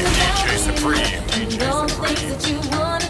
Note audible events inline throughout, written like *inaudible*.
DJ Supreme. DJ Supreme.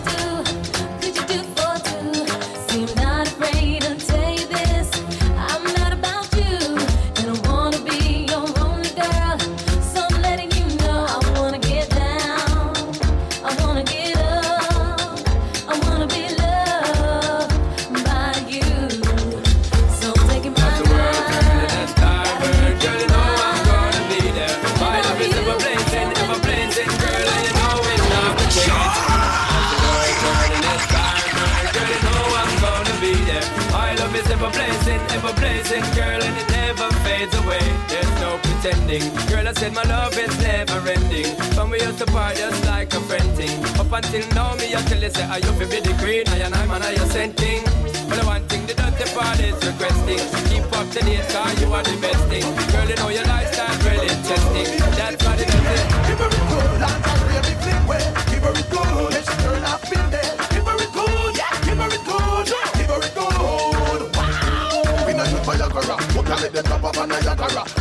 thing. Girl, I said my love is never ending. From we used to part just like a friend thing. Up until now, me I tell you say I you be the queen, I and I'm and I you sending. But the one thing the dirty part is requesting. Keep up the date, cause you are the best thing. Girl, you know your lifestyle really interesting. That's what it is. Give her it good, I'm not really flick way. Give her it good, let she I've been there. Give her it good, yeah. Give her it good, yeah. Give her it good. Wow. We know you for your girl, We can it the top of an Niagara?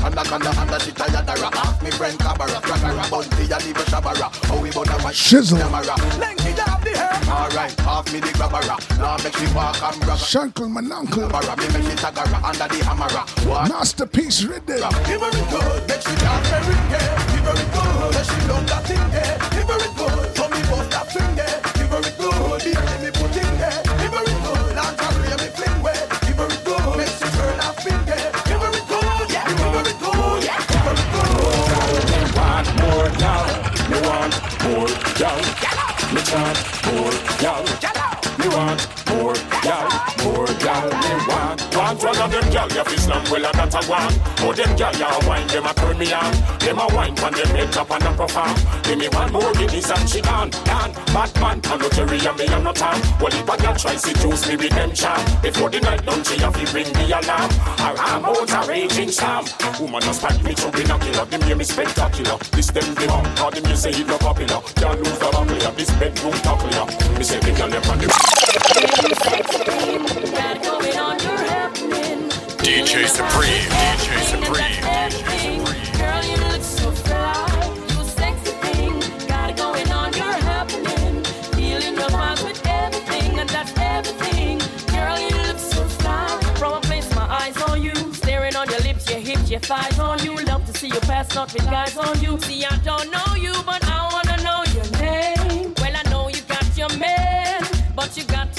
Shizzle. Alright, half me the grabbera. Now make she walk and brag. Shankle, my uncle. Me make she tagara under the hammer. Masterpiece rhythm. Give her it good, make she dance very good. Give her it good, she love that thing there. Give her it good, want more, y'all. Me want more, y'all. More, y'all. Me want. Want one of them y'all, you feel slam well, that's a one. Oh, them y'all, you wine, them a turn me on. Them a wine from them head top and a perform. Give me one more, me some she on. Dan, Batman, and no Terry and me and no time. Well, if a girl try choose me with them charm. Before the night done, she have to ring the alarm. Her arm out a raging storm. Woman a spike me, to killer. Them hear me spectacular. This them the one, call them you say it no popular. Can't lose the buckle, yeah. This bedroom yeah. Me say the girl, them on the... DJ Supreme, DJ Supreme, DJ Supreme. Girl, you look so fly. You sexy thing. Got it going on, you're happening. Feeling your with everything, and that's everything. Girl, you look so. From a place my eyes on you. Staring on your lips, your hips, your thighs on you. Love to see you pass out with guys on you. See, I don't know you, but I wanna know your name. Well, I know you got your man, but you got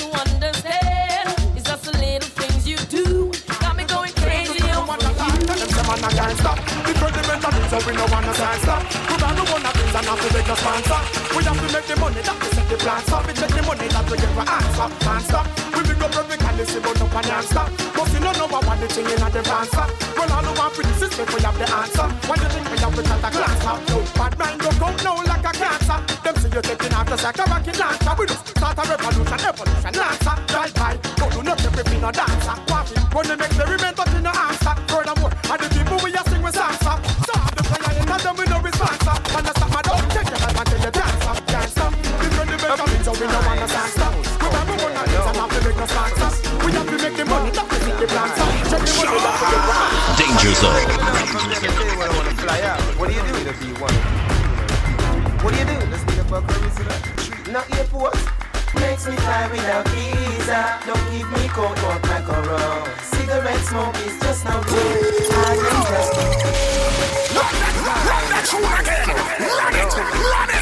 so we no wanna stand stop. Uh. Put on the one of things and have to make a sponsor. We have to make the money that we set the plans for. We take the money that we get for answer. Can't stop. We big up every of but and can't stop. But you know what one the thing in the answer. Well, all who want for this is we have the answer. What you think we have to try to glance out? No, bad mind go out now like a cancer. Them see you taking after like a rocket lancer. We just start a revolution, evolution, lancer. Drive by, but do not everything no dancer. Make the experiment, but you no answer. Furthermore, and the people we are sing with salsa. We no wanna stand stop. Remember one of these and have to make no sponsor. We have to make the money, that we see the plans up. Check the money, that we get right. Danger Zone. What do you do? What do you do? Let's get a buck Not airport. Makes me fly without visa. Don't give me coke or crack or rum. Cigarette smoke is just no good. I am just Taking you back to the Dreamweaver rhythm. I'm here to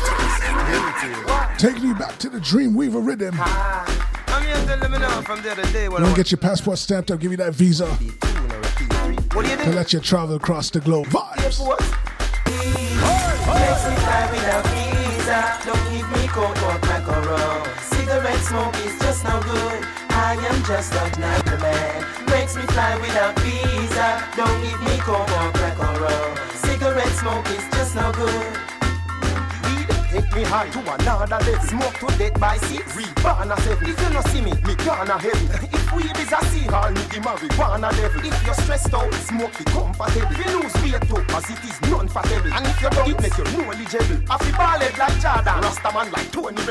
let me know from the what You I want to get your passport stamped up, give you that visa What do you to let you travel across the globe. Vibes. Airport. Makes me fly without visa. Don't give me coke or crack or rum. Cigarette smoke is just no good. I am just like another man. Makes me fly without visa. Don't give me coke or crack or rum. Cigarette smoke is just no good. Take me high to another level. Smoke to death by six. Reborn a seven. If you no see me, me gonna heaven. If weed is a sea, I'll need the marijuana devil. If you're stressed out, smoke be comfortable. If you lose weight too, as it is non-fatable. And if you don't, it make you knowledgeable. I feel ballad like Jordan, Rastaman like Tony.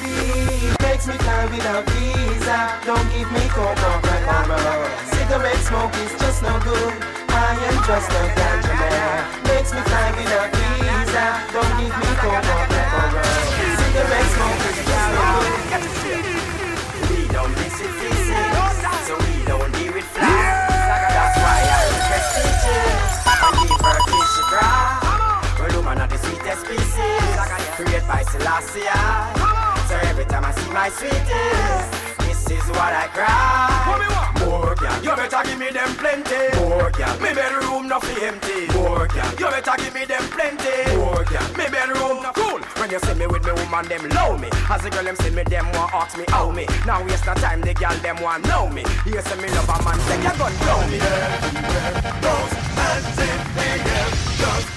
Weed makes me fly without visa. Don't give me or rum. Cigarette smoke is just no good. I am just a ganja man. Makes me fly without visa. Don't give me coke or rum. Cigarette smoke is just no good. We don't mix it physics, so we don't deal with flies. That's why I request teachers. I give her fish cry. Well, woman are the sweetest species. Created by Selassie. So every time I see my sweetest, this is what I cry. More girl, you better give me them plenty. More girl, me bedroom no fi empty. More girl, you better give me them plenty. More girl, me bedroom no cool. When you see me with me woman, them love me. As the girl them see me, them want ask me how me. Now waste no time, the girl them want know me. Here say me love a man, take your gun blow me. Those hands in the air, just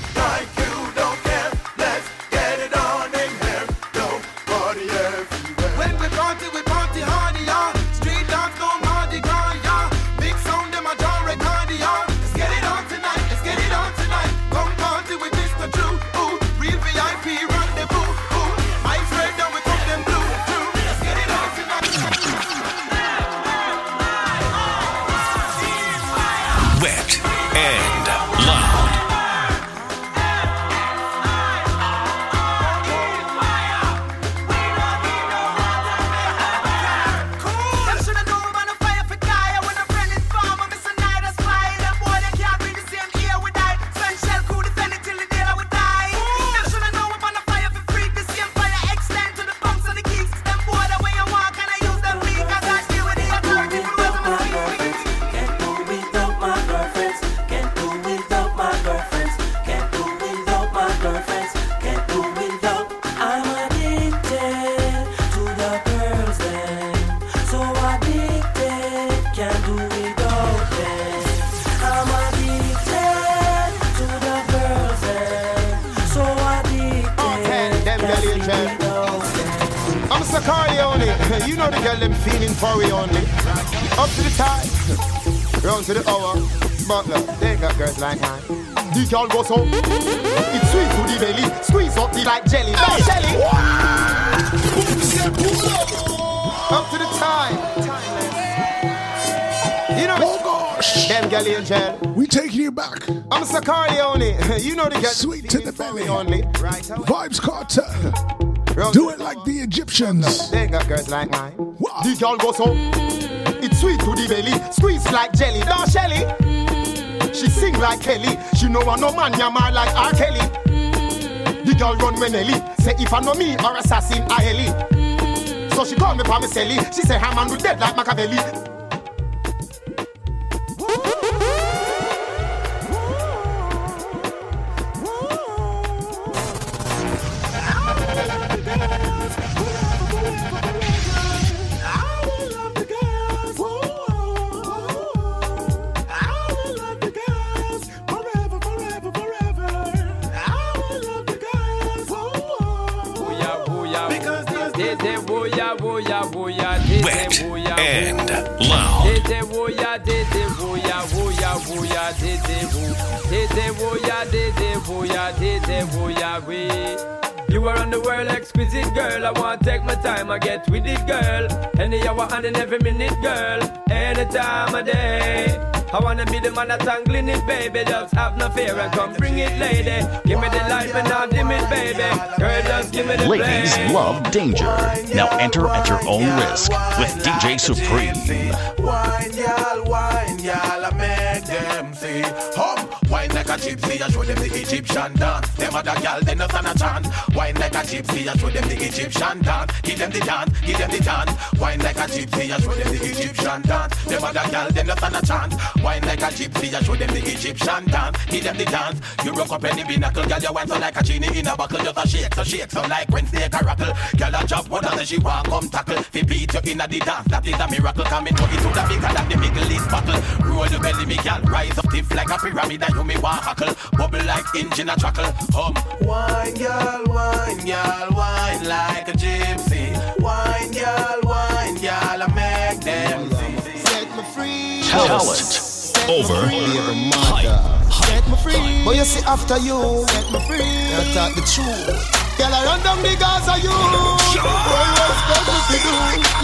them angel. We taking you back. I'm Sir Corleone. *laughs* You know the girl Sweet to the belly. only. Right. Vybz Kartel. Round Do it like the Egyptians. They got girls like mine. Wow. The girl goes so It's sweet to the belly, squeeze like jelly. Don't Shelly. She sing like Kelly. She know I no man yammer like R. Kelly. The girl run when Ellie. Say if I know me or assassin I Ellie. So she call me for me Sally. She say her man will dead like Machiavelli. We. You are on the world exquisite girl. I want to take my time, I get with it, girl. Any hour and in every minute, girl. Any time of day. I wanna be the man that's tangling it, baby. Just have no fear and come bring it, lady. Give me the life and not dim it, baby. Girl, just give me the Ladies flame. love danger. Now enter at your own risk with DJ Supreme. Wine, y'all, wine, y'all, I make them see. A gypsy, I show them the Egyptian dance. Them other y'all, they not stand a chance. Wine like a gypsy, I show them the Egyptian dance. Give them the dance, give them the dance. Wine like a gypsy, I show them the Egyptian dance. Them other y'all, they not stand a chance. Wine like a gypsy, I show them the Egyptian dance. Give them the dance. You rock up any binnacle, girl, you wine so like a genie in a buckle. Just a shake, so shake, so like when snake a rattle. Girl, a one and then she want come tackle. Fi beat you in a the dance, that is a miracle. Come in, know it to the bigger than the Middle East battle. Roll the belly, me girl, rise up stiff like a pyramid. And you me want want hackle. Bubble like engine a trackle. Hum. Wine, girl, wine, girl, wine like a gypsy. Wine, girl, wine, girl, I make them see. Set me free. Talent over hype. Set me free. But you see after you, set me free. You talk the truth. Girl, I run down the Gaza you. What you expect me to do?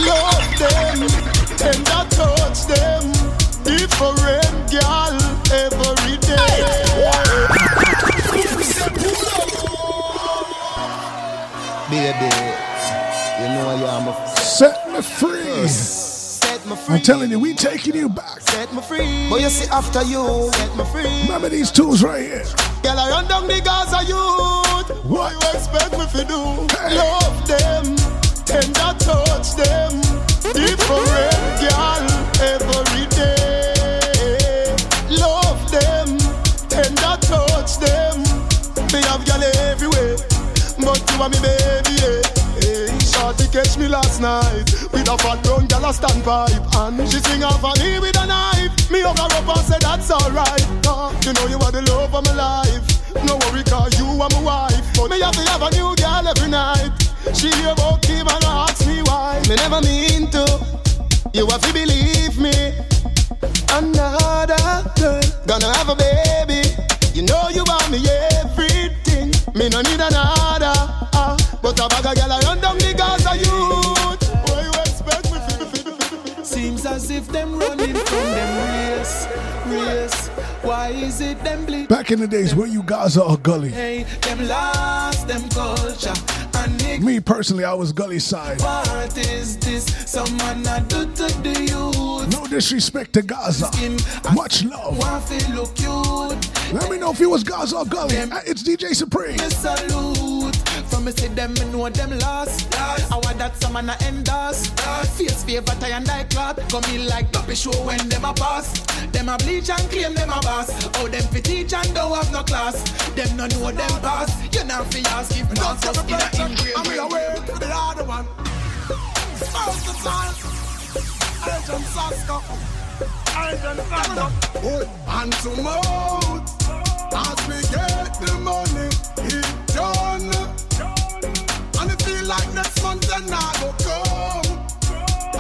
Love them, tender touch them. Different girl every Baby, you know I am a Set me free. set me free. I'm telling you, we taking you back. Set me free. But you see after you, set me free. Remember these tools right here. Girl, I run down the Gaza youth. What you expect me to do? Love them, tender touch them. Different girl every day. Love them, tender touch them. Me have girl everywhere, but you are me baby. Hey, catch me last night with a fat brown girl a standpipe and she swing off on me with a knife. Me hug her up and say that's alright. You know you are the love of my life. No worry, cause you are my wife. But me have to have a new girl every night. She hear about Kim and ask me why. Me never mean to. You have to believe me. Another girl gonna have a baby. You know you want me everything. Me no need another. ah. but a bag of if them running from them race, race. Why is it them bleed? Back in the days, were you Gaza or Gully? Hey, them lost them culture. Me personally, I was Gully side. what is this? Some man a do to the youth. No disrespect to Gaza. Much love. Let me know if it was Gaza or Gully. It's DJ Supreme. Me salute. From me see them, me know them lost. I want that some man a endorse. Face favor tie and die cloth. Come in like duppy show when them a pass. Them a bleach and claim them a boss. Oh, them fi teach and don't have no class. Them no know them pass. You not fi ask if not just in a engrave. I'm away to the other one. First the sun. Agent Saska. And to mouth. As we get the money, it done. And like next month then I go come.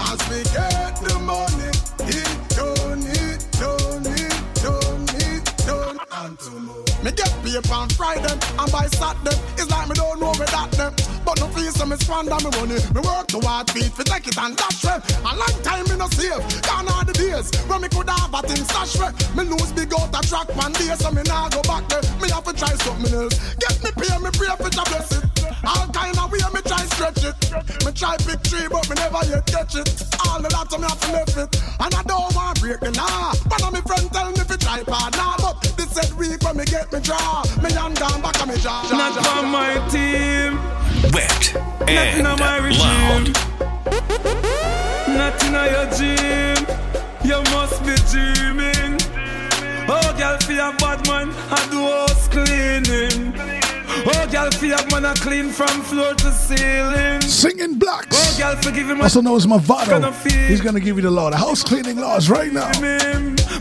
As we get the money, it done, it done, it done, it done. And to. Me get paper on Friday and by Saturday. It's like me don't know me that them. But no feel so me squander me money. Me work to hard feet fi take it and dash way. A long time me no save. Gone are the days when me could have a thing stash way. Me lose big out a track one day so me nah go back there. Me have to try something else. Get me pay me pray for to bless it. All kind of way me try stretch it. Me try pick tree but me never yet catch it. All the lot of me have to left it. And I don't want break the law. One of me friend tell me fi try partner. But this said week when me get me draw. Me hand down back of me jaw. jaw, Not jaw, on jaw. my team. Wet and on my loud. regime. Nothing on your dream. You must be dreaming. Oh, girl, feel a bad man. I do house cleaning. Oh, girl, feel a man a clean from floor to ceiling. Singing blacks. Oh, girl, forgive him. Also known as Mavado. He's gonna give you the law, the house cleaning laws right now.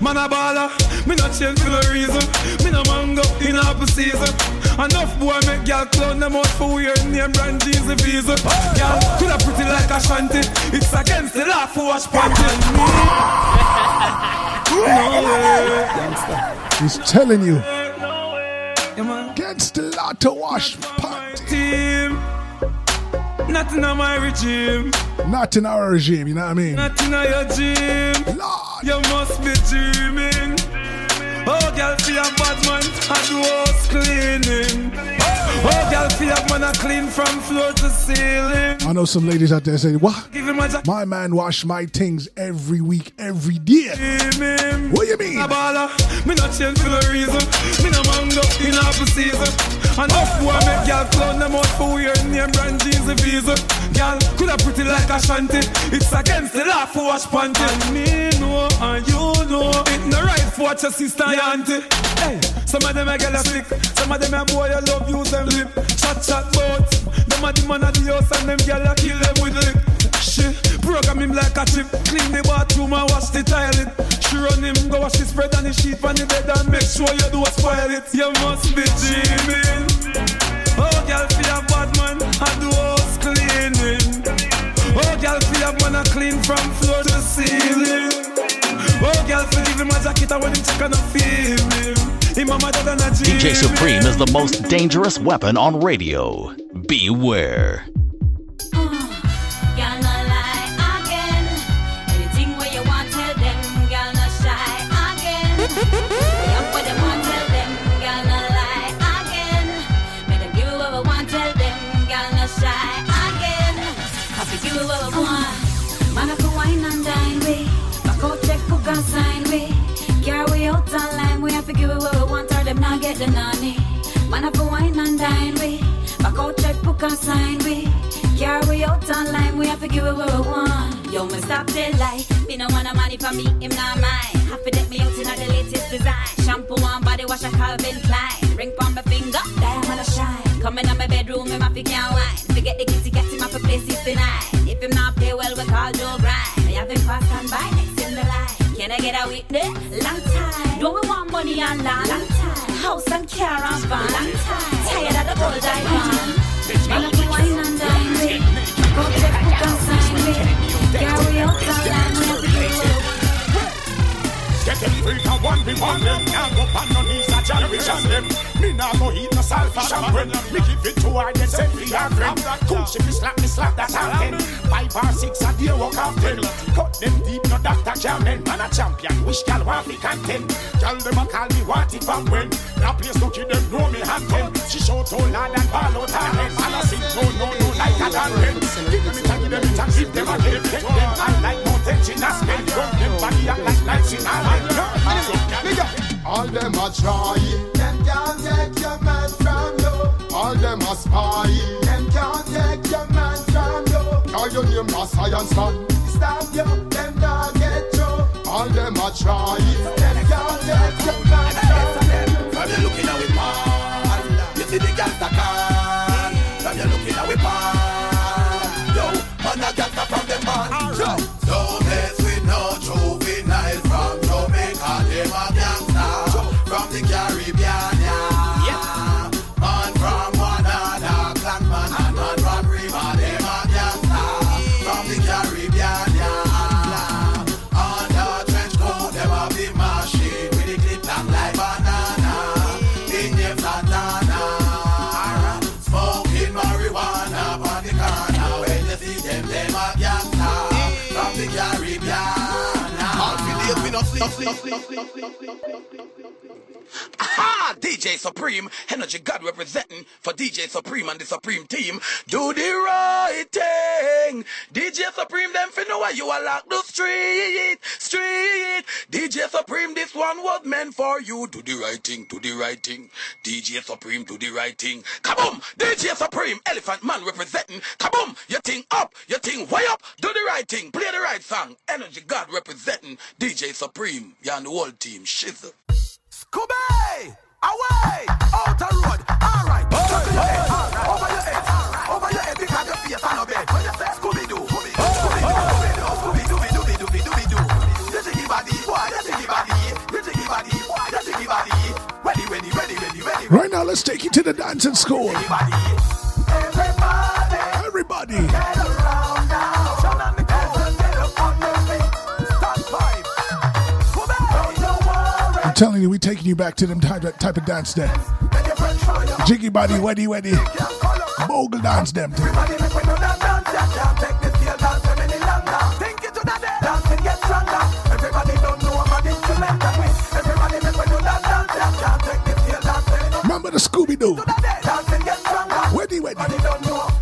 Man a baller, me not change for no reason. Me no mango in apple season. Enough boy make girl clown them out for weird name brand jeans and visa. Girl coulda pretty like a shanty. It's against the law for wash panty. no way. He's telling you, Man. against the to wash. Team. Nothing on my regime. Not in our regime, you know what I mean? Nothing on your gym. Lord. You must be dreaming. Oh, girl, feel a bad man. I house cleaning. Oh, girl, feel a man a clean from floor to ceiling. I know some ladies out there say, what? Give him a. My man wash my things every week, every day. What you mean? A me not change for no reason. Me no mango in apple season. Enough boy make girl clown them out for weird name brand jeans and visa. Girl coulda pretty like a shanty. It's against the law for wash panty. And me know and you know it no right for watch your sister and auntie. Hey, some of them a girl a flick, some of them a boy a love use them lip. Chat chat bout. Them a the man of the house and them girl a kill them with lip. She program him like a chip, clean the bathroom and wash the toilet. she run him, go wash his spread on the sheet on the bed and make sure you do spoil it. You must be dreaming. Oh, girl, feel a bad man, I do house cleaning. Oh, girl, feel a man, I clean from floor to ceiling. Oh, girl, forgive him a jacket, I want him check on a feel him. DJ Supreme is the most dangerous weapon on radio. Beware. *laughs* sign we. Carry out online, we have to give it what we want. Yo, me stop the lie. Me no want no money for me, him not mine. Have to deck me out in the latest design. Shampoo and body wash a Calvin Klein. Ring on my finger, diamond a shine. Coming in my bedroom, him have to can't wine. Forget the kitty, get him up a place is tonight. If him not play well, we call Joe Grind. I have him fast and by next in the line. Can I get a witness? Long time. Don't we want money and land? Long time house and car and van. Tired of the old diamond. Man up wine and dine me. Go check book and sign me. Carry out the line with Get them free one go on knees generation. Them Me nah go eat no sulfur champagne. Me give it to her they send me her friend. Cool she me slap me slap that ten Five or six a day walk off ten. Cut them deep no doctor can Man a champion wish gal want fi content? Gal them a call me what if and when? Now place to kill them know me hand ten She show to lad and ball out her head. And I sing no no no like a dan Give them it and give them it and give them a give Take them I like no tension a spend. Run them body act like lights in a light all them a try, them can't take your man from you. All them a spy, them can't take your man from you. Call your name a science man, stop you, them not get through. All them a try, them can't take your man from you. From you looking at we pan, you see the gangsta can. From you looking at we pan, yo, man a gangsta 安定安定安定安定安定安定安定。Aha! DJ Supreme, Energy God representing for DJ Supreme and the Supreme team. Do the right thing. DJ Supreme, them finna why you are lock the street, street. DJ Supreme, this one was meant for you. Do the right thing, do the right thing. DJ Supreme, do the right thing. Kaboom! DJ Supreme, Elephant Man representing. Kaboom! Your thing up, your thing way up. Do the right thing, play the right song. Energy God representing DJ Supreme. You and the whole team. Shizzle. Scooby! Away! Out the road! Alright! Over your head! Over your head! Over your head because your face on a bed! When you say Scooby-Doo! Scooby-Doo! Scooby-Doo! Scooby-Doo! Scooby-Doo! You jiggy body! Boy! You jiggy body! You jiggy body! Boy! You jiggy body! Ready, ready, ready, ready, ready! Right now, let's take you to the dancing school. Everybody! Everybody. Get around I'm telling you, we taking you back to them type of, type of dance there. Jiggy body, weddy, weddy. Bogle dance them. thing. Remember the Scooby Doo? Weddy, weddy.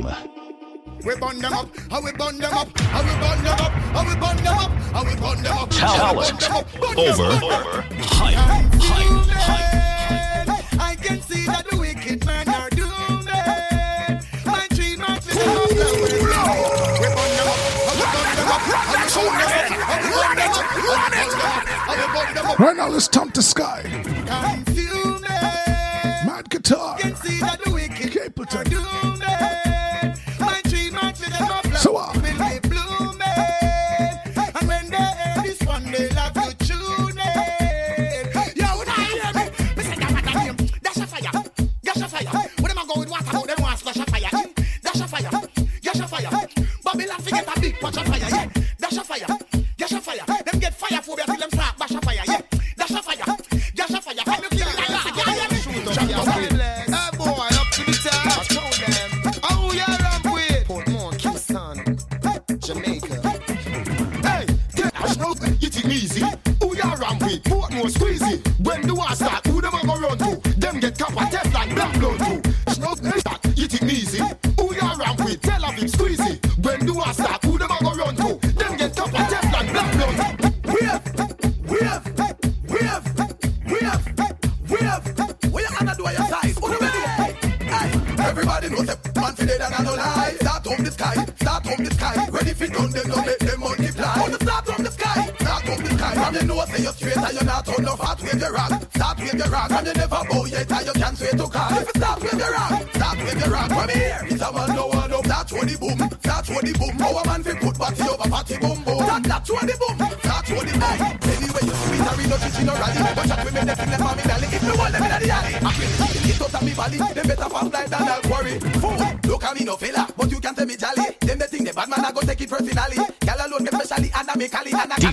burn them up, how we burn them up, how we burn them up, how we burn them up, how we burn them up. Talent over, hype. I can see that the wicked man are doomed. My dream we burn them up, we burn them up, we burn them up, we burn them up. Right now, let's jump the sky.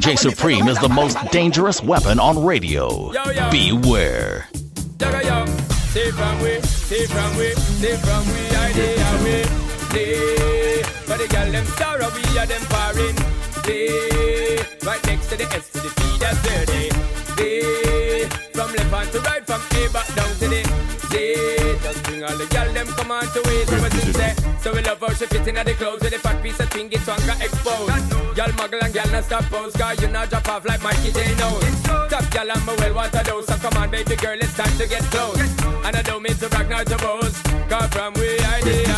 DJ Supreme is the most dangerous weapon on radio. Yo, yo. Beware. Right next to the S to the that's from left hand to right, from A back down to the Z. Just bring all the them come on to it. All muggle and girl, now stop pose, Girl, you now drop off like Mikey J. Knows. Top girl, I'm a well want a dose, so come on, baby girl, it's time to get close. And I don't mean to brag, not to boast, cause from we idea.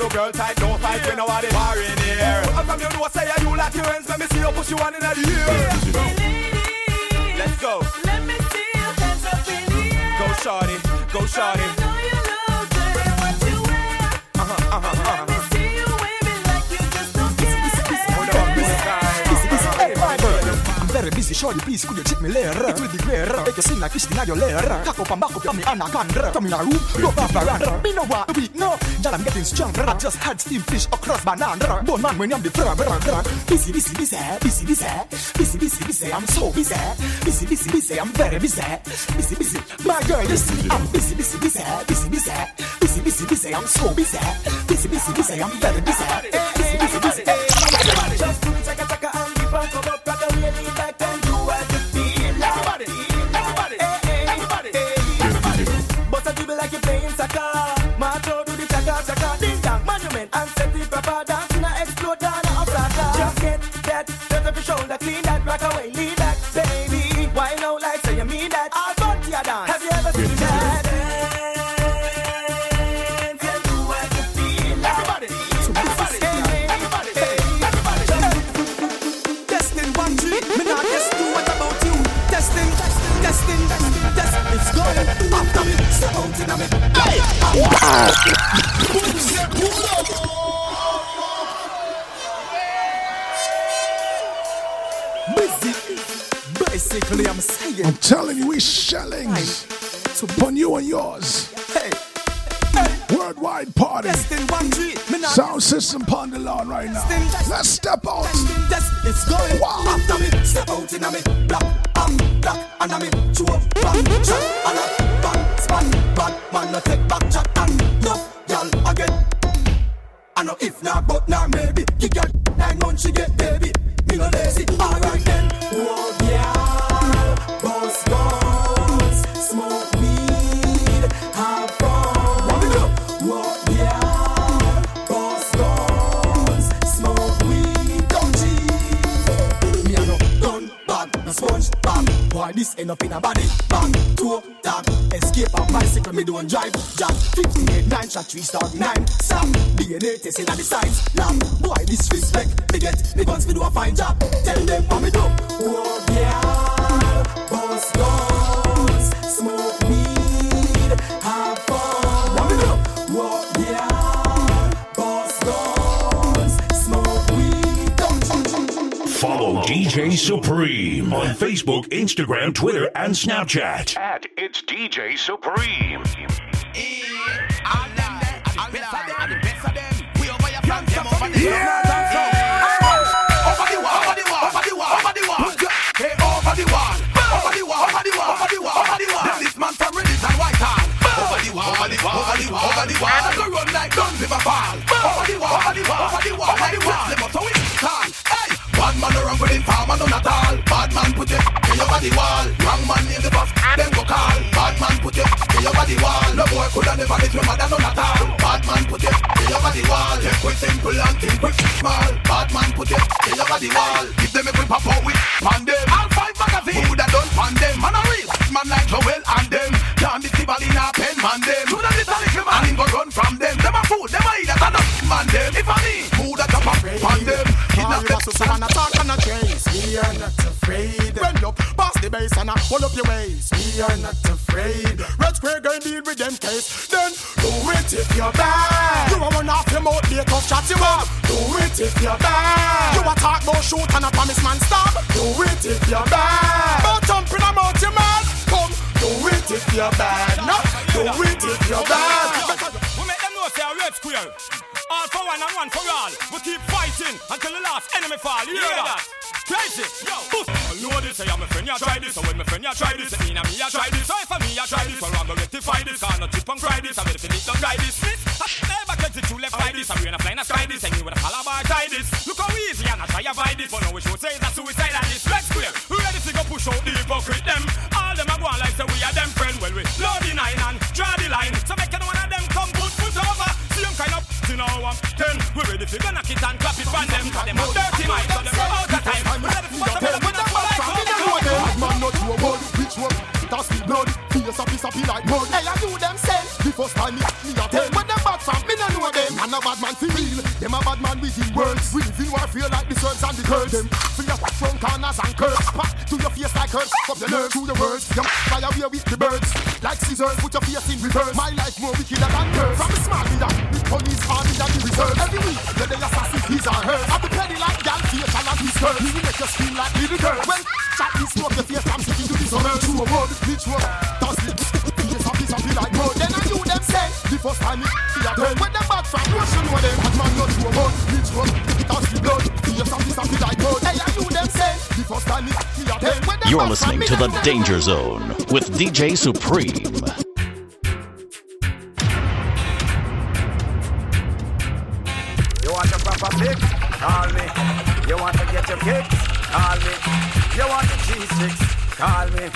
No girl tight, no fight, we know what are in here. And from you know, say yeah, you like your hands, let me see you push you one in the ear. Let's go. Let me see your hands up in the air. Go shorty, go shorty. I know you good in what you wear. Uh-huh, uh-huh, uh-huh. I'm shorty, please could you check me later? It will be great. Make you sing like Christina Aguilera. Cock up and back up, you me anaconda. Come in a room, go off veranda. Me no want to weak, no. Girl, I'm getting stronger. I just had steamed fish across banana. Bone man when I'm the frog, Busy, busy, busy, busy, busy, busy, busy, busy. I'm so busy, busy, busy, busy. I'm very busy, busy, busy. My girl, you see, I'm busy, busy, busy, busy, busy, busy, busy, busy. I'm so busy, busy, busy, busy. I'm very busy. Away, lean DNA testing at the sides. Lamb, boy, disrespect. Me get me guns, me do a fine job. Tell them what me do. Oh yeah, boss guns, smoke weed, have fun. What me do? Yeah, boss guns, smoke weed, Follow DJ Supreme on Facebook, Instagram, Twitter, and Snapchat. At It's DJ Supreme. In your body wall. Wrong man name the boss, them go call. Bad man put your in your body wall. No boy coulda never live your mother none at all. Bad man put your in your body wall. Take quick simple and think quick small. Bad man put your in your body wall. Give them a quick pop out with pan them. All five magazine. Who that done pan them? Man a real man like Joel and them. Can't be in a pen man them. Who that little little man him go run from them. Them a fool, them a idiot and a man them. If I me, who that jump up pan them? Kidnap them. So wanna talk and a trace. We are not afraid. Bend up, pass the bass and a pull up your waist. We are not afraid. Red Square going deal with them case. Then do it if you're bad. You a run off your mouth, a tough chat you up. Do it if you're bad. You a talk about shoot and a promise man stop. Do it if you're bad. Don't jump in a mouth, you man. Come, do it if you're bad. No, do it if you're bad. We make them know say a red square. All for one and one for all. We keep fighting until the last enemy fall. You hear that? Crazy, yo. Know this, say I'm a friend, you try this. So when my friend, you try this, it mean I'm me, you try this. So I'm me, you try this, well, I'm gonna rectify this. Can't not chip and cry this. I'm ready to don't try this. I never get it to left by this. I'm to fly and sky this. And you with a calabar tie this. Look how easy and I try to avoid this. But now we should say that suicide and this. Let's clear. We ready to go push out the hypocrite them. Ready to gonna knock it and clap it from them. Cause them a dirty mind, so them out of time. We ready to bust them in the mouth like Bad man not to a word, which one? That's the blood, fierce a piece of be like mud. Hey, I do them send. The first time man words. We live in warfare like the serves and the curls. Them your front corners and curves. Pack to your face like curves. Up your nerves to your words. Them fly away with the birds. Like scissors, put your face in reverse. My life more wicked than curves. From the smart leader, the police army and the reserve. Every week, yeah, they assassin his or hers. I be petty like gal, facial and his skirt. He will make you scream like little girl. When chat this smoke your face, I'm sticking to this summer. True word, which one? Does it? Yes, I piece of be like mud. Then I you them say, the first time me see a turn. When them back from, you should know them. Bad man not true a word, which one? Does the blood? Yes, I piece of be like mud. Hey, I you them say, the first time me see a turn. When them You're listening to The. Danger Zone with DJ Supreme. You want a proper fix? Call me. You want to get your kicks? Call me. You want the cheese sticks? Call me.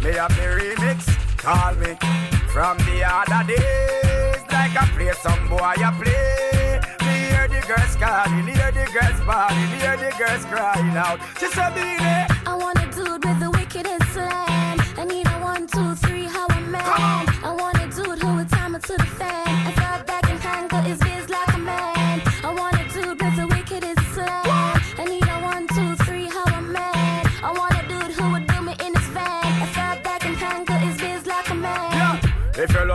Me have the remix? Call me. From the other days, like I play some boy, I play. Me hear the girls calling, hear the girls bawling, hear the girls crying out. She said, "Beenie, I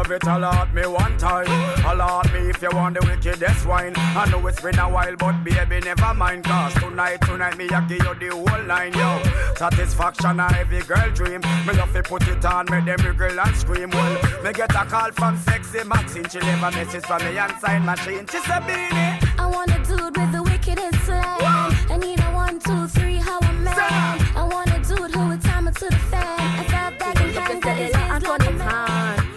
love it, allot me one time. Allot me if you want the wickedest wine. I know it's been a while, but baby, never mind. Cause tonight, tonight, me, I give you the whole line, yo. Satisfaction, a every girl dream. Me love to put it on, make them wriggle and scream. Well, me get a call from sexy Maxine. She leave a message from me and sign machine. She said, Beenie. I want a dude with the wickedest slam. I need a one, two, three, how a man. I want a dude who would time it to the fan. I thought back and handle his biz like a man.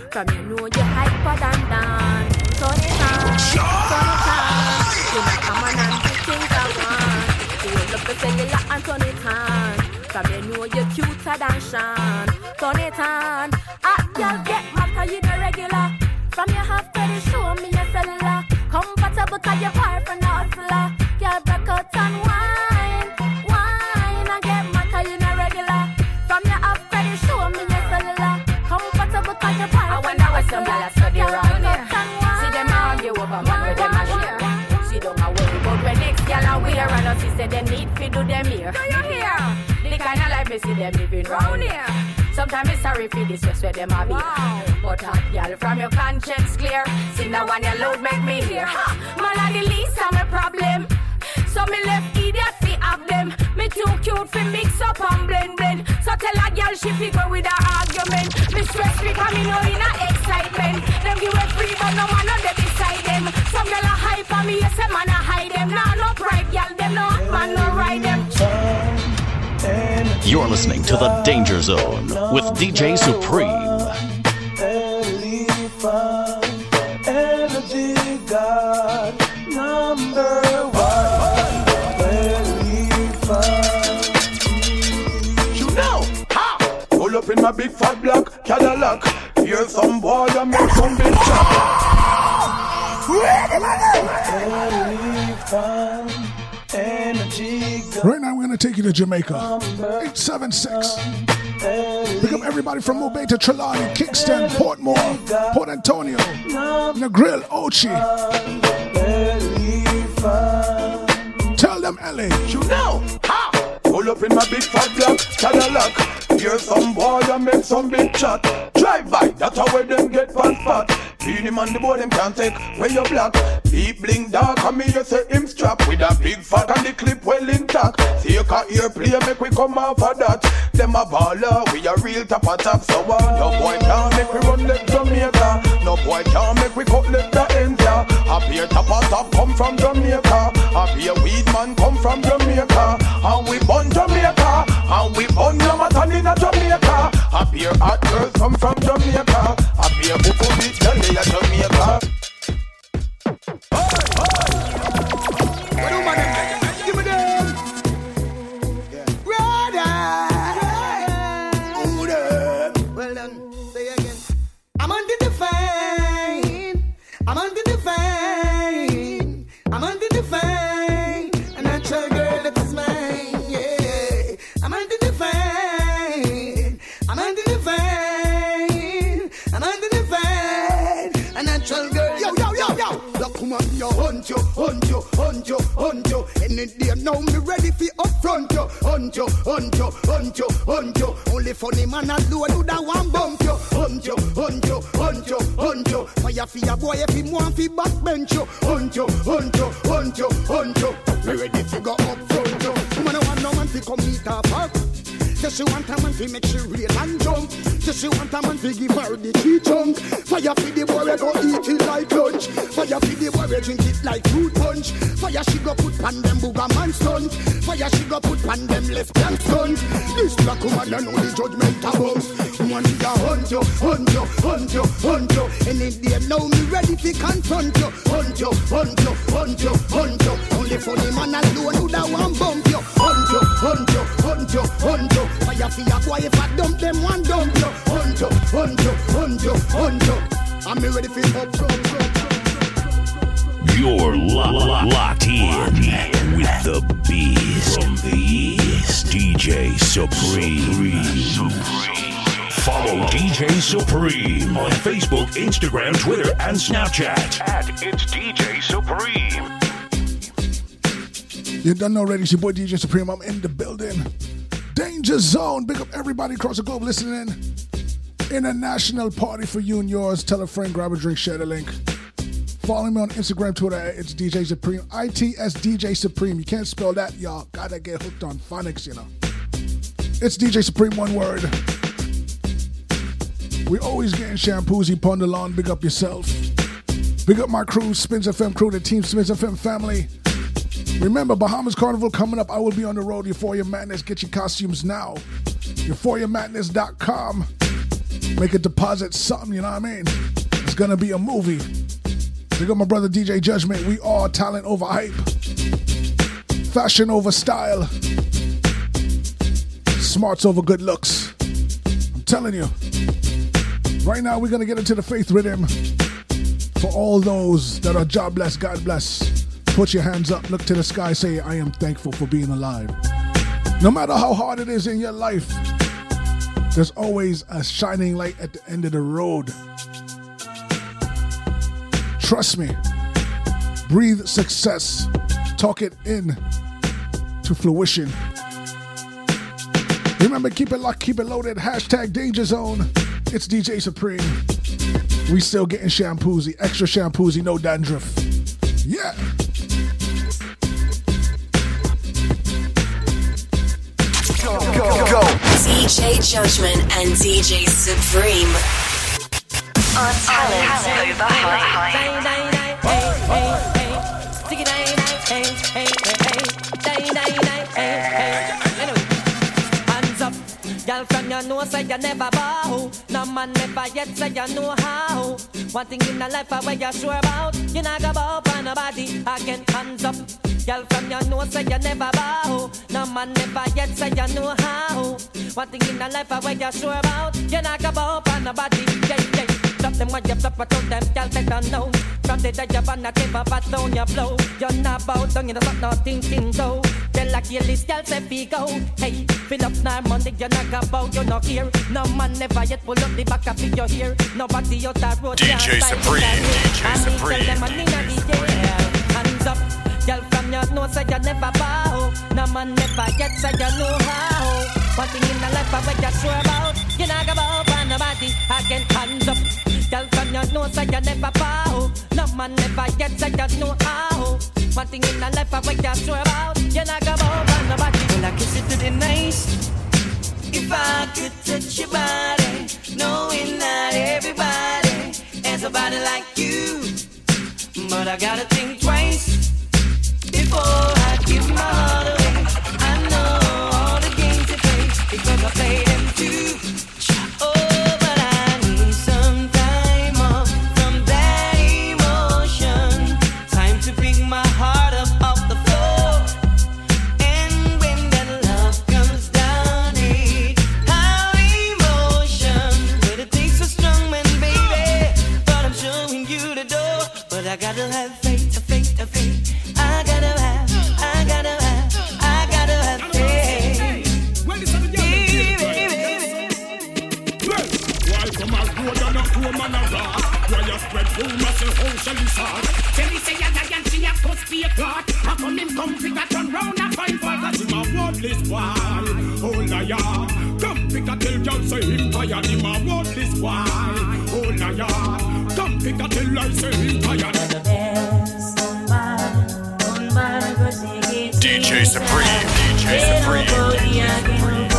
You cuter than Sean. Turn it on. Ah, girl, get mad you the regular. From your half credit, show me your cellular. Comfortable 'cause you're far from the hustler. Girl, break out and wine, wine and get mad you the regular. From your half credit, show me your cellular. Comfortable 'cause you're far I wonder the what some hustler. a study around here. out and wine. See them argue over man where them a share. See don't a worry about when next gyal a wear and us say them need fi do them here. Do you hear? The kind of life me see them living round here. Sometimes it's sorry for this stress where them a be. But hot gyal from your conscience clear. See now one you load make me hear. Ha! Man a the least of my problem. So me left idiot fi have them. Me too cute fi mix up and blend blend. So tell a girl she fi go with her argument. Me stress fi come in in a excitement. Them give a free but no man on them beside them. Some girl a hype on me, yes a man a hide them. Nah no pride girl, them no man no ride them. You're listening to The Danger Zone with DJ Supreme. Energy God, number one. You know, ha! Pull up in my big fat black Cadillac. Hear some boy and make some big Energy Right now, we're going to take you to Jamaica. 876. Pick up everybody from Mobay to Trelawny, Kingston, Portmore, Port Antonio, Negril, Ochi. Tell them, LA. You know, ha! Pull up in my big fat black Cadillac. Hear some boy and make some big chat. Drive by, that's how where them get past spot. Beat him on the board, them can't take where you black. Deep bling dark, and me you say him strap with a big fat and the clip well intact. Take a ear play, make we come off of that. Them a baller, we a real top of top. So uh, no boy can't make we run left Jamaica. No boy can't make we cut left the ends ya. A beer top of top come from Jamaica. A beer weed man come from Jamaica. And we born Jamaica. And we born Yamatan in a Jamaica. A beer hot girls come from Jamaica. Beer bufu beach girl in a Jamaica. Man a hunt you, hunt you, hunt you, hunt you. Any day now me ready fi upfront you, hunt you, hunt you, hunt you, hunt you. Only funny man alone who da one bump you, hunt you, hunt you, hunt you, hunt you. Fire fi a boy if him want fi backbench you, hunt you, hunt you, hunt you, hunt you. Me ready to go upfront you. Woman no want no man fi come meet her park. Say she want a man fi make she real and jump. Say she want a man fi give her the key chunk. Fire fi the boy go eat it like lunch. Fire fi the boy drink it like fruit punch. Fire she go put pan them booger man stunt. Fire she go put pan them lesbian stunt. This black woman I know the judgment above. Woman me a hunt you, hunt you, hunt you, hunt you. Any day now me ready fi confront you. Hunt you, hunt you, hunt you, hunt you. Only funny man alone who da one bump you. Hunt hunt you, hunt you, hunt you. Fire fi a boy if I dump them one dump you. Hunt you, hunt you, hunt you, hunt you. I'm me ready fi up, up, up. You're lo- lo- locked in with the beast from the east, DJ Supreme. Follow DJ Supreme on Facebook, Instagram, Twitter, and Snapchat at It's DJ Supreme. You done already. It's your boy DJ Supreme. I'm in the building. Danger Zone. Big up everybody across the globe listening. International party for you and yours. Tell a friend, grab a drink, share the link. Follow me on Instagram, Twitter. It's DJ Supreme. ITS DJ Supreme. You can't spell that, y'all. Gotta get hooked on phonics, you know. It's DJ Supreme, one word. We always getting shampoozy pon the lawn. Big up yourself. Big up my crew, SPiNZ FM crew, the Team SPiNZ FM family. Remember, Bahamas Carnival coming up. I will be on the road. Euphoria Madness. Get your costumes now. EuphoriaMadness.com. Make a deposit, something, you know what I mean? It's gonna be a movie. Big up my brother DJ Judgment. We are talent over hype, fashion over style, smarts over good looks. I'm telling you. Right now, we're gonna get into the faith rhythm for all those that are jobless, God bless. Put your hands up, look to the sky, say, I am thankful for being alive. No matter how hard it is in your life, there's always a shining light at the end of the road. Trust me. Breathe success. Talk it in to fruition. Remember, keep it locked, keep it loaded. Hashtag Danger Zone. It's DJ Supreme. We still getting shampoozy, extra shampoozy, no dandruff. Yeah. DJ Judgment and DJ Supreme. On talent over. Hands up, girl from your nose say you never bow. No man never yet say you know how. One thing in the life I where you sure about. You not go bow for nobody. Again, hands up. Girl from your nose say you never bow. No man never yet say you know how. One thing in the life I where you sure about. You not go bow for nobody. Yeah, yeah. Drop them when you flop, but told them, girl, they don't know. From the day you're on a table, but on your blow. You're not bow down, you're not not thinking so. Tell like your list, girl, say we go. Hey, fill up now money, you're not go bow, you're not here. No man never yet pull up the back of your here. Nobody out that road. DJ Supreme, you. DJ And me tell Supreme, them, I need a DJ. Hands up. Girl from your nose say you never bow. No man never yet say you know how. One thing in the life I bet you sure about. You not go bow for nobody Again hands up. Girl from your nose say you never bow. No man never yet say you know how. One thing in the life I bet you sure about. You not go bow for nobody. Well, I kiss it to the nice. If I could touch your body, knowing not everybody has a body like you. But I gotta think twice because I give my way, I know the game today, it's gonna play them too. Say him tired. Him a worthless boy. Oh, Hold a yard. Come pick a tell her say him tired. DJ Supreme, DJ Supreme, DJ Supreme.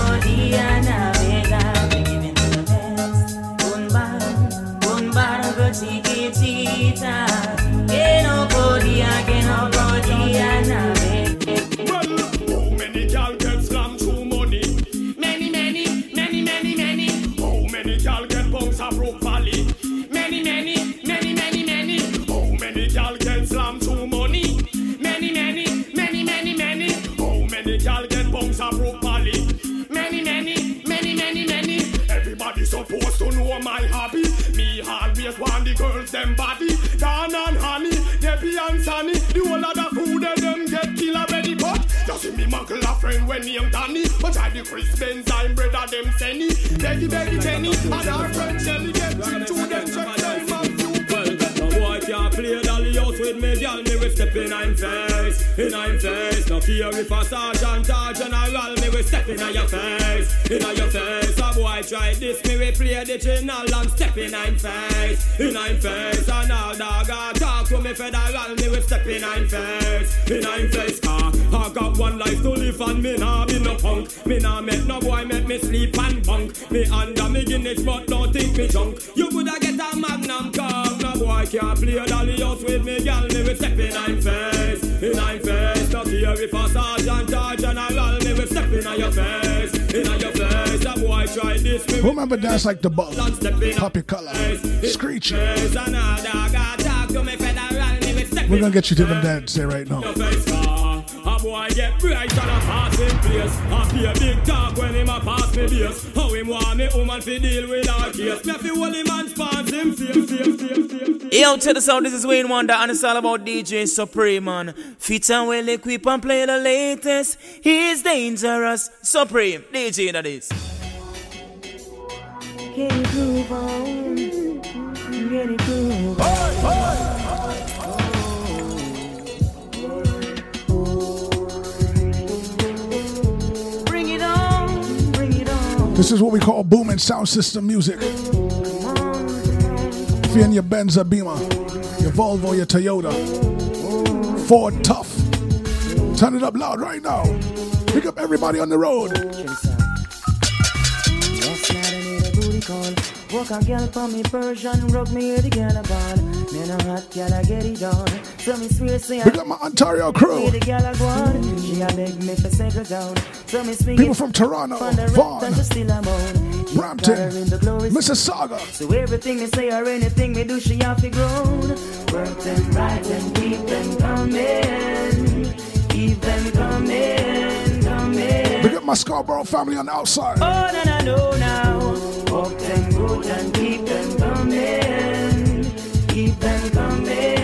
Well, Always want the girls them body. Dan and honey, Debbie and Sunny. The whole of the food that them get kill already. But Just see me muggle a friend when named Danny. But I the Chris Benz, I'm brother them Senny. Beggy, beggy, Jenny. And our friend Shelly get to them. Check them out. No boy can't play dolly house with me, girl. Me we step in I'm face, in I'm face. No fear if a sergeant or general, me we step in your face, in your face. A boy try this, me we play the channel and step in I'm face, in I'm face. And now dog a talk to me federal, me we step in I'm face, in I'm face. Car I got one life to live and me nah be no punk. Me nah make no boy make me sleep and bunk. Me under me Guinness, but don't think me drunk. You coulda get a magnum cup, no boy can't play dolly house with me, girl. Me we step in I'm face, in I'm face. No care if a sergeant or general, me we step in your face, in your face. A boy try this, me Remember dance like the ball. Pop your color. Screech. face. And a dog a talk to me federal, me we step We're gonna get you to them dance here right now. Your face car. A boy get bright and a pass in place. A be a big talk when him a pass me base. How him want me woman fi deal with our case. Me fi hold him and spans him face, face, face, face. Yo, to the sound, this is Wayne Wonder, and it's all about DJ Supreme, man. Fit and well equipped and play the latest. He's dangerous, Supreme, DJ that is. Get it groove on. Get it This is what we call booming sound system music. If you're in your Benz or Beamer, your Volvo, your Toyota, Ford Tough, turn it up loud right now. Pick up everybody on the road. A. Girl for me Persian, rub me head the girl a ball. Me no hot girl, I get it on. So me swear say I my Ontario crew. The girl go on. She a beg me for settle down. So me swing People from Toronto, the Vaughan, still a moan. Brampton, Got her in the glory Mississauga. So everything me say or anything me do, she have to grown. Work them right and keep them coming. Keep them coming, coming. Pick up my Scarborough family on the outside. Oh, no, no, no, now. Walk them good and keep them coming. Keep them coming.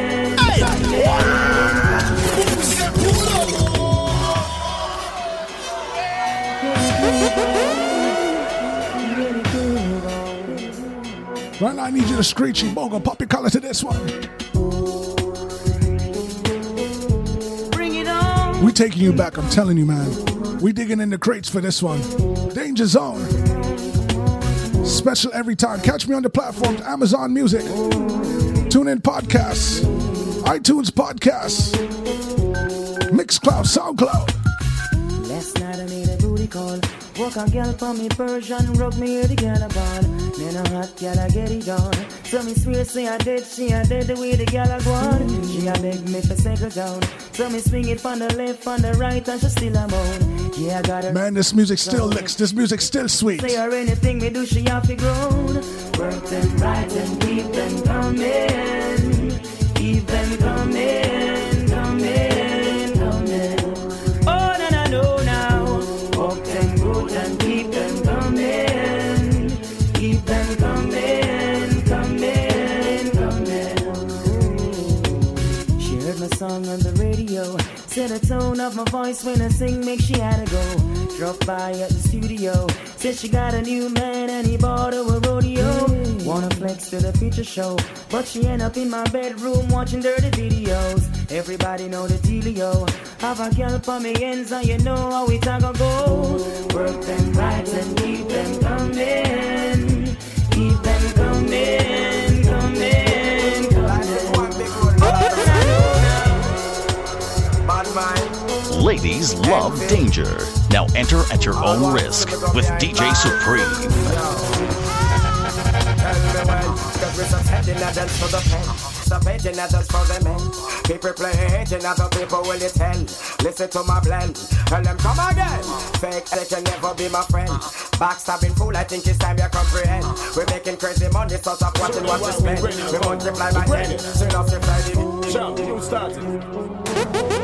Right now, I need you to screechy bogo, pop your collar to this one. Bring it on. We taking you back, I'm telling you, man. We digging in the crates for this one. Danger Zone. Special every time. Catch me on the platforms Amazon Music, TuneIn Podcasts, iTunes Podcasts, Mixcloud, SoundCloud. Last night I made a booty call. Walk a girl for me Persian, rub me head the girl a ball. Me no hot girl, I get it on. So me swear say I dead, she a dead the way the girl a go. She a beg me for settle down. So me swing it from the left, from the right, and she still a moan. Yeah, I got her. Man, this music still licks. This music still sweet. Say or anything me do, she have to grown. Work them right and keep them coming. Keep them coming, Said the tone of my voice when I sing make she had to go. Drop by at the studio. Said she got a new man and he bought her a rodeo. Mm. Wanna flex to the feature show, but she end up in my bedroom watching dirty videos. Everybody know the dealio. Have a girl for me ends, and you know how it a go go. Work them right and keep them coming, Ladies love danger. Now enter at your own risk with DJ Supreme. Cause we're some heading adults for the pen Some aging adults for the men People playing other people will you tell Listen to my blend. Tell them come again. Fake they can never be my friend. Backstabbing fool I think it's time you comprehend. We're making crazy money sort of watching what we spend. We multiply by ten Soon off the Friday Jump, you started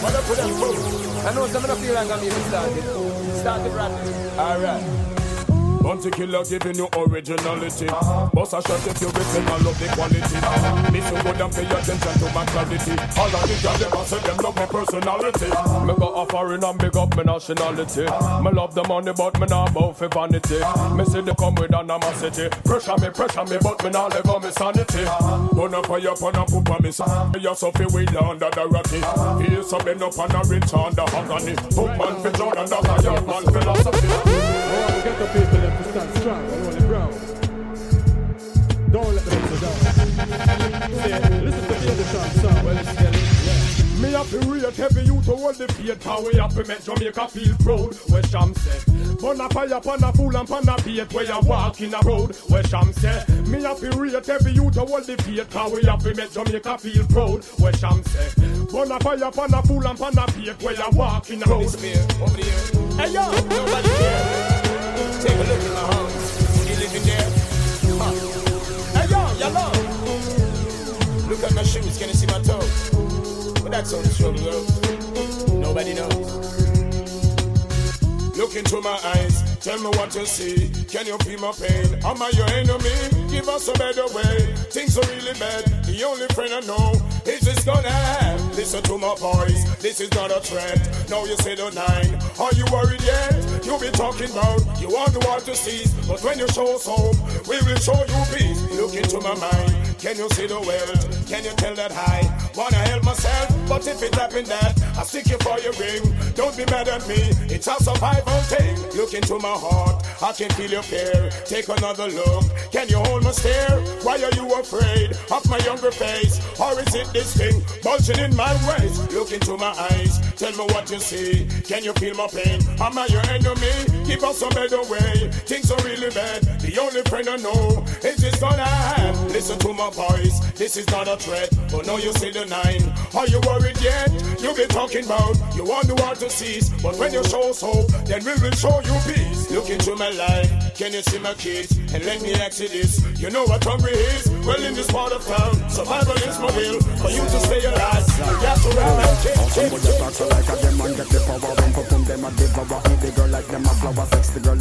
I know some of the feel like I'm even started Started rapping Alright Bounty killer giving you originality. Boss a shot if you written, I love the quality. Listen good and pay attention to my clarity. All of the girls them say them love my personality. Me go offering and big up my nationality. Me love the money but me not bout for vanity. Me see they come with animosity. Pressure me, pressure me, but me not let go me sanity. Burn up fire, burn up up on me son. You suffer with under the ratty. Feel some bend up on a rich under agony. Book man for Jordan, that's a young man philosophy. Oh, get the strong and hold it ground. Don't let them go down. Say, listen to the other song, song. Well, it's getting, yeah. Me have to rate heavy you to hold the faith How we have to make Jamaica feel proud Where Sham say Burn a fire pan a fool and pan a bait Where you walk in a road Where Sham say Me have to rate heavy you to hold the faith How we have to make Jamaica feel proud Where Sham say Burn a fire pan a fool and pan a bait Where you walk in a road Over there Hey yo Nobody care Take a look in my house. Shoes. Can you see my toes? But that's on the shoulder, though. Nobody knows. Look into my eyes, tell me what you see. Can you feel my pain? Am I your enemy? Give us a better way. Things are really bad. The only friend I know is this gonna end. Listen to my voice, this is not a threat. Now you say the nine. Are you worried yet? You be talking about you want the world to cease, but when you show us hope, we will show you peace. Look into my mind. Can you see the world? Can you tell that I wanna help myself? But if it happened that I stick you for your ring, don't be mad at me. It's a survival thing. Look into my heart, I can feel your fear. Take another look. Can you hold my stare? Why are you afraid of my younger face? Or is it this thing bulging in my waist? Look into my eyes, tell me what you see. Can you feel my pain? Am I your enemy? Keep us a better way. Things are really bad. The only friend I know is this gonna have. Listen to my voice. This is not a threat. Oh no, you see the nine. Are you worried yet? You be talking about you want the world to cease, but when you show hope, then we will show you peace. Look into my life. Can you see my kids? And let me ask you this. You know what hungry is? Well, in this part of town, survival is my will. For you to stay alive, you got to run and kick, like a dem and get the power a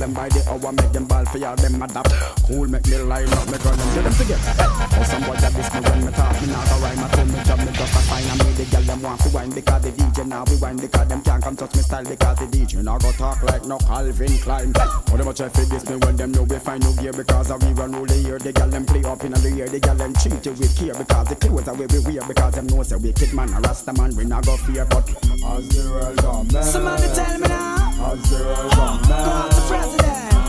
them by the hour Make them ball for y'all them adapt Cool make me line up Me girl them get them together Oh some boy that this me when me talk Me not go rhyme I tell me job me just a sign And me the girl them want to wine Because the DJ now we wine Because them can't come touch me style Because the DJ now go talk like no Calvin Klein Oh them a try for this me when them know we find no gear Because I we run rule the year The girl them play up in the year The girl them treat you with care Because the clothes are way we wear Because them know say wicked man A rasta man we not go fear But as the world come man Somebody tell me now. As the world come man Go out to president. As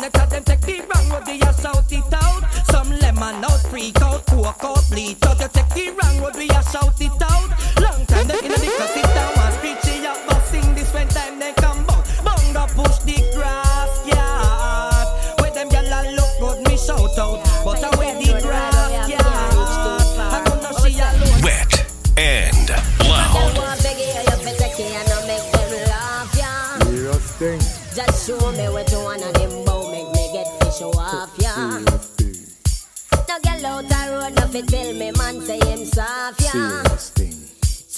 killer. Senator them take the wrong road, we a shout it out. Some lemon out, freak out, coke out, bleach out. You take the wrong road, we a shout it out. Long time they in the because sit down and preach it up, but sing this when time they come back. Bunga push the grass yard. Where them gyal a look good, me shout out. But I wear the grass yard. I don't know she alone. Wet and loud. Serious thing. Just show me what you wanna them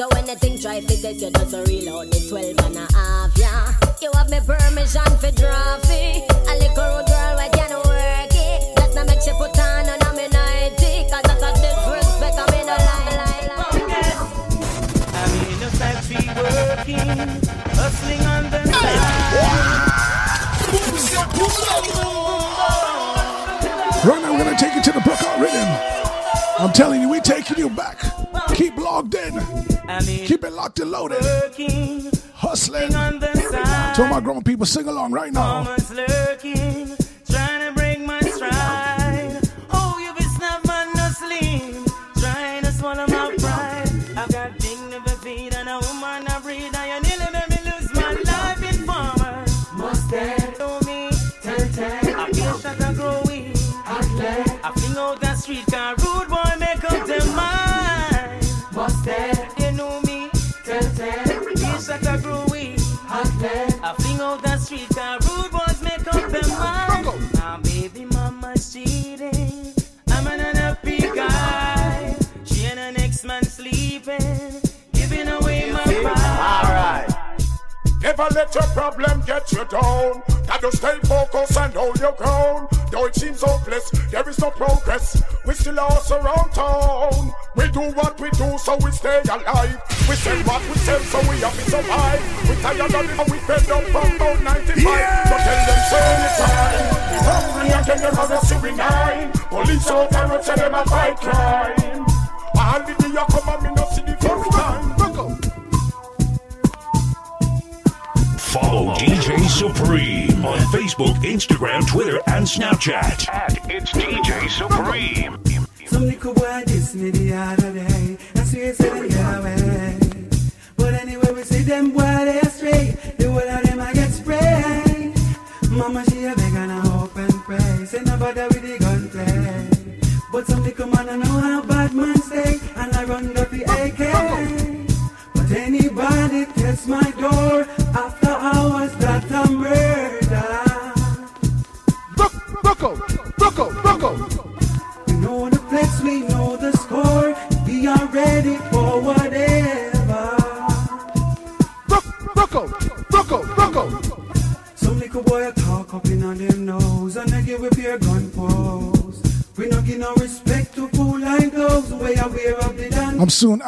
So when the thing try fit test you just reload the 12 and a half, yeah. You have me permission for draft it. A little road girl, why can't work it? That's not make you put on on a me nighty. Cause that's a disrespect, I mean, no lie, lie, lie. I mean, just like we working, hustling on the Right now, we're gonna take you to the Brookout Rhythm. I'm telling you, we're taking you back. Keep logged in. Keep it locked and loaded. Hustling. To my grown people, sing along right now. Never let your problem get you down. Gotta stay focused and hold your ground. Though it seems hopeless, there is no progress. We still lost around town. We do what we do, so we stay alive. We sell what we sell, so we have to survive. We tired of living, we fed up from about 95. So tell them, say anytime. Hungry again, never rest every night. Police out and tell them I fight crime. Facebook, Instagram, Twitter, and Snapchat. At It's DJ Supreme.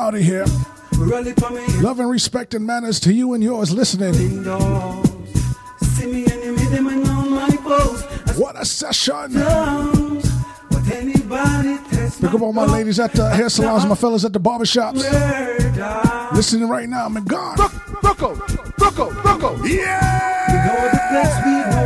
Out of here. Rally for me, Love and respect and manners to you and yours listening. see me enemy them and on my pose. What a session! Close, But anybody test Pick up all my ladies at the hair salons, my fellas at the barbershops. Listening right now, I'm gone. Rocco, Rocco, Rocco. Yeah!